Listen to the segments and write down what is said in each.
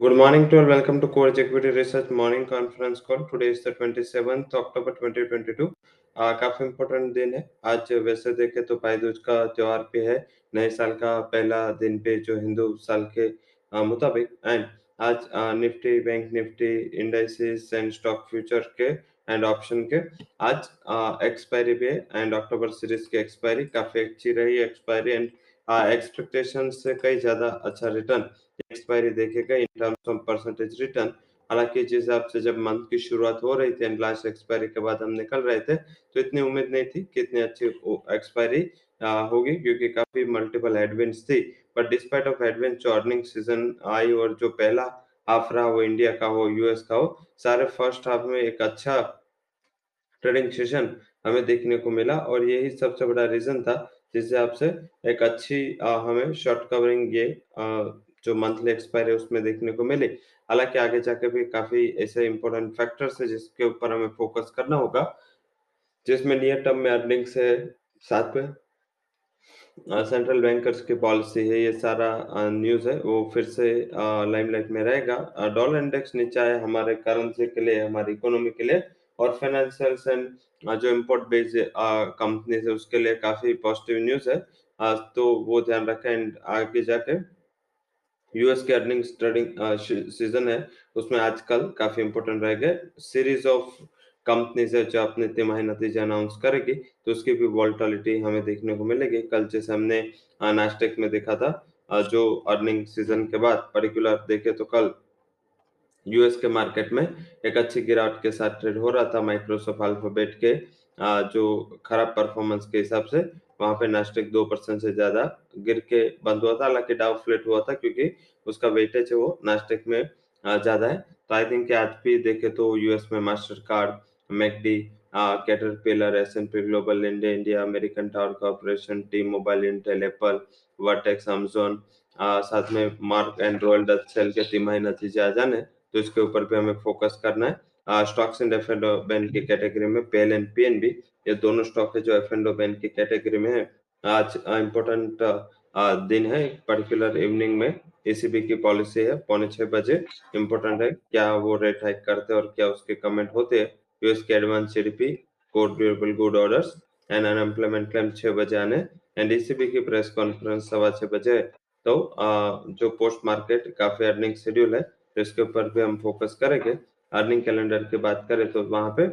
Good morning to all. Welcome to Core Equity Research Morning Conference Call. Today is the 27th October 2022. आ, काफ़ी important दिन है आज वैसे देखें तो भाई दूज का त्योहार भी है नए साल का पहला दिन पे जो हिंदू साल के मुताबिक एंड आज आ, Nifty bank Nifty indices and stock future के एंड ऑप्शन के आज एक्सपायरी भी है एंड अक्टूबर सीरीज़ की एक्सपायरी काफ़ी अच्छी रही एक्सपायरी एंड एक्सपेक्टेशन से कई ज़्यादा अच्छा रिटर्न एक्सपायरी देखेगा in terms of percentage return हालाँकि जिस हिसाब से जब मंथ की शुरुआत हो रही थी एंड लास्ट एक्सपायरी के बाद हम निकल रहे थे तो इतनी उम्मीद नहीं थी कि इतनी अच्छी एक्सपायरी होगी क्योंकि काफ़ी मल्टीपल हेडविंड्स थी। बट डिस्पाइट ऑफ़ हेडविंड जो अर्निंग सीज़न आई और जो पहला हाफ़ रहा वो इंडिया का हो यूएस का हो, सारे फ़र्स्ट हाफ़ में एक अच्छा ट्रेडिंग सेशन हमें देखने को मिला और यही सबसे बड़ा रीजन था जिस हिसाब से एक अच्छी आ, हमें शॉर्ट कवरिंग ये आ, जो मंथली एक्सपायर है उसमें देखने को मिली। हालाँकि आगे जाके भी काफ़ी ऐसे इंपॉर्टेंट फैक्टर्स है जिसके ऊपर हमें फोकस करना होगा जिसमें नियर टर्म में अर्निंग से साथ में। सेंट्रल बैंकर्स की पॉलिसी है ये सारा न्यूज़ है वो फिर से लाइमलाइट में रहेगा। डॉलर इंडेक्स नीचे आया हमारे करेंसी के लिए हमारी इकोनॉमी के लिए और फाइनेंशियल्स एंड जो इम्पोर्ट बेस्ड कंपनी है, उसके लिए काफ़ी पॉजिटिव न्यूज़ है। आज तो वो ध्यान रखें एंड आगे जाके यूएस के अर्निंग्स ट्रेडिंग सीज़न है, उसमें आजकल काफ़ी इंपॉर्टेंट रहेगा। सीरीज़ ऑफ़ कंपनीज़ है जो अपने तिमाही नतीजे अनाउंस करेगी तो उसकी भी वॉल्टिलिटी हमें देखने को मिलेगी। कल जैसे हमने नास्टेक में देखा था जो अर्निंग सीज़न के बाद पर्टिकुलर देखे तो कल यूएस के मार्केट में एक अच्छी गिरावट के साथ ट्रेड हो रहा था माइक्रोसॉफ्ट अल्फ़ाबेट के जो खराब परफॉर्मेंस के हिसाब से वहाँ पे नास्टिक दो परसेंट से ज़्यादा गिर के बंद हुआ था। हालाँकि डाउ फ्लेट हुआ था क्योंकि उसका वेटेज है वो नास्टिक में ज़्यादा है। तो आई थिंक आज भी देखे तो यूएस में Mastercard McD Caterpillar S and P Global India India American Tower Corporation T Mobile Intel Apple Vertex Amazon साथ में Merck and Royal Dutch Shell के तिमाही नतीजे आ जाने। तो इसके ऊपर भी हमें फोकस करना है। Stocks in F and ban की कैटेगरी में PEL and P N PNB ये दोनों स्टॉक है जो एफ़ एंड बैन की कैटेगरी में है। आज इम्पोर्टेंट दिन है पर्टिकुलर इवनिंग में। ईसीबी की पॉलिसी है, पौने छह बजे। इम्पोर्टेंट है क्या वो रेट हाइक करते हैं और क्या उसके कमेंट होते हैं। यूएस के advance GDP core durable good orders and unemployment claim छह बजे आने एंड ईसीबी की प्रेस कॉन्फ्रेंस सवा छह बजे तो जो पोस्ट मार्केट काफ़ी अर्निंग शेड्यूल है तो इसके ऊपर भी हम फोकस करेंगे। अर्निंग कैलेंडर की बात करें तो वहाँ पे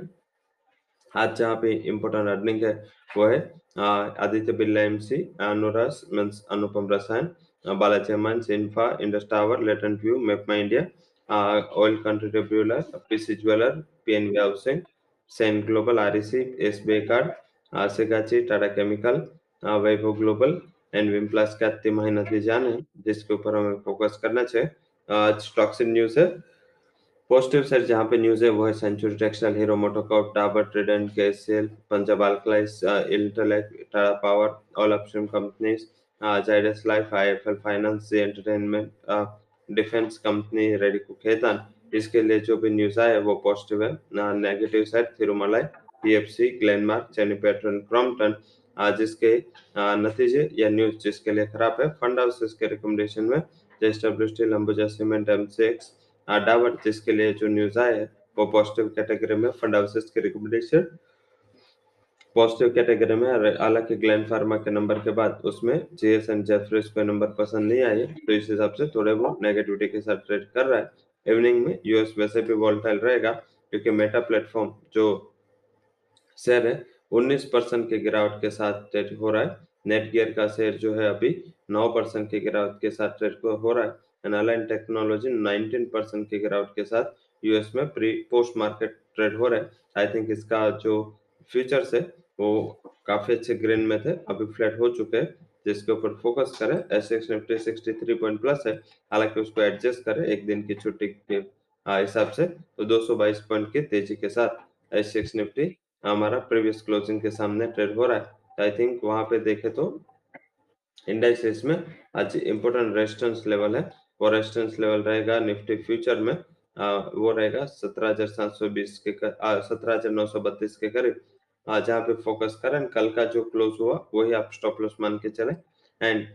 आज जहाँ पे इम्पोर्टेंट अर्निंग है, वो है Aditya Birla MC Anuras, means Anupam Rasayan, Balaji amines infra Indus tower Latent View map my India oil country tubular PC jeweller PNB housing Sen global REC SBI card Segachi Tata chemical Vaibhav global and विमप्लस का तिमाही नतीजे आने जिसके ऊपर हमें focus करना चाहिए। Stocks in news है। पॉजिटिव साइड जहाँ पे न्यूज़ है, वो है Century Textile Hero Motocorp Dabur Trident KCL Punjab alkalies Intellect Tata power, all upstream companies Zydus life, IFL finance Zee entertainment defence company Radico Khaitan. इसके लिए जो भी न्यूज़ आया वो पॉजिटिव है। Negative side Thirumalai PFC, Glenmark, Chennai petro Crompton. जिसके नतीजे या न्यूज़ जिसके लिए खराब है, फंड हाउसेस के रिकमेंडेशन में जिसके लिए जो न्यूज़ वो पॉजिटिव कैटेगरी में fund houses recommendation positive category में हालाँकि ग्लैन फार्मा के नंबर के बाद उसमें एंड को नंबर पसंद नहीं आए तो इस हिसाब से थोड़े वो नेगेटिविटी के साथ ट्रेड कर रहा है। इवनिंग में यूएस वैसे भी वॉल्टाइल रहेगा, क्योंकि मेटा प्लेटफॉर्म जो शेयर है 19 परसेंट के गिरावट के साथ ट्रेड हो रहा है। नेट गियर का शेयर जो है अभी 9 परसेंट के गिरावट के साथ ट्रेड को हो रहा है। एनालाइन टेक्नोलॉजी 19 परसेंट के गिरावट के साथ यूएस में प्री पोस्ट मार्केट ट्रेड हो रहा है। आई थिंक इसका जो फ्यूचर्स है, वो काफ़ी अच्छे ग्रीन में थे, अभी फ्लैट हो चुके हैं, जिसके ऊपर फोकस करें S X Nifty sixty three point plus है। हालाँकि उसको एडजस्ट करें एक दिन की छुट्टी के हिसाब से तो 222 पॉइंट की तेज़ी के साथ एस एक्स निफ्टी हमारा प्रीवियस क्लोजिंग के सामने ट्रेड हो रहा है। आई थिंक वहाँ पे देखे तो इंडाइसेस में आज इम्पोर्टेंट रेजिस्टेंस लेवल है। वो रेजिस्टेंस लेवल रहेगा निफ्टी फ्यूचर में। आ, वो रहेगा सत्रह हज़ार सात सौ बीस के सत्रह हज़ार नौ सौ बत्तीस के करीब। जहाँ पे फोकस करें कल का जो क्लोज हुआ वही आप स्टॉप लॉस मान के चले। एंड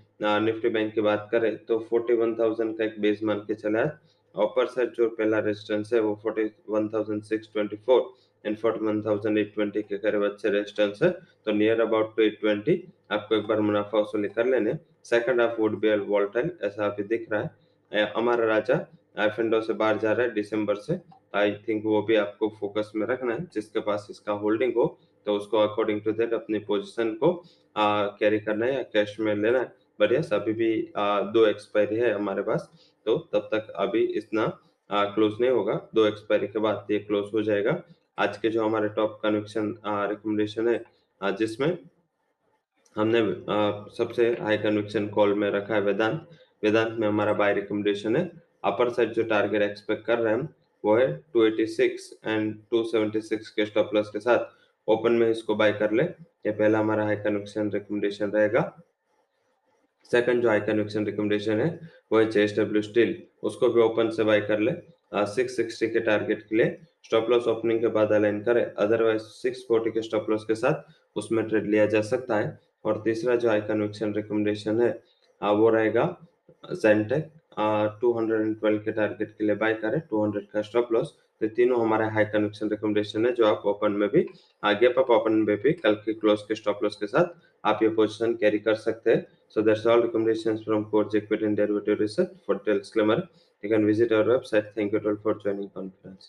निफ्टी बैंक की बात करें तो फोर्टी वन थाउज़ेंड का एक बेस मान के चला है। अपर साइड जो पहला रेजिस्टेंस है वो 41,624 एंड 41,820 के करीब अच्छे रेजिस्टेंस है तो नियर अबाउट टू 820 आपको एक बार मुनाफा वसूली कर लेने। Second half would be volatile ऐसा अभी दिख रहा है। हमारा राजा एफेंडो से बाहर जा रहा है दिसंबर से। आई थिंक वो भी आपको फोकस में रखना है। जिसके पास इसका होल्डिंग हो तो उसको अकॉर्डिंग टू दैट अपनी पोजीशन को कैरी करना है या कैश में लेना है। बढ़िया अभी भी आ, दो एक्सपायरी है हमारे पास। तो तब तक अभी इतना क्लोज नहीं होगा। दो एक्सपायरी के बाद ये क्लोज हो जाएगा। आज के जो हमारे टॉप कन्विक्शन रिकमेंडेशन है जिसमें हमने सबसे हाई कन्विक्शन कॉल में रखा है वेदांत। वेदांत में हमारा बाय रिकमेंडेशन है। अपर साइड जो टारगेट एक्सपेक्ट कर रहे हैं, वो है 286 एंड 276 के स्टॉप लॉस के साथ। ओपन में इसको बाय कर ले, ये पहला हमारा हाई कन्विक्शन रिकमेंडेशन रहेगा। सेकंड जो हाई कन्विक्शन रिकमेंडेशन है, वो है जेएसडब्ल्यू स्टील उसको भी ओपन से बाय कर ले सिक्स सिक्सटी के टारगेट के लिए। स्टॉप लॉस ओपनिंग के बाद अलाइन करें। अदरवाइज़ सिक्स फोर्टी के स्टॉप लॉस के साथ उसमें ट्रेड लिया जा सकता है। और तीसरा जो हाई कन्विक्शन रिकमेंडेशन है वो रहेगा Zentech two hundred and twelve के टारगेट के लिए बाय करें। टू हंड्रेड का स्टॉप लॉस तो तीनों हमारे हाई कन्विक्शन रिकमेंडेशन है, जो आप ओपन में भी, आगे आप ओपन में भी, कल के क्लोज के स्टॉप लॉस के साथ आप ये पोजीशन कैरी कर सकते हैं। So that's all recommendations from Coach Equity and Derivative Research. For disclaimer you can visit our website. Thank you all for joining conference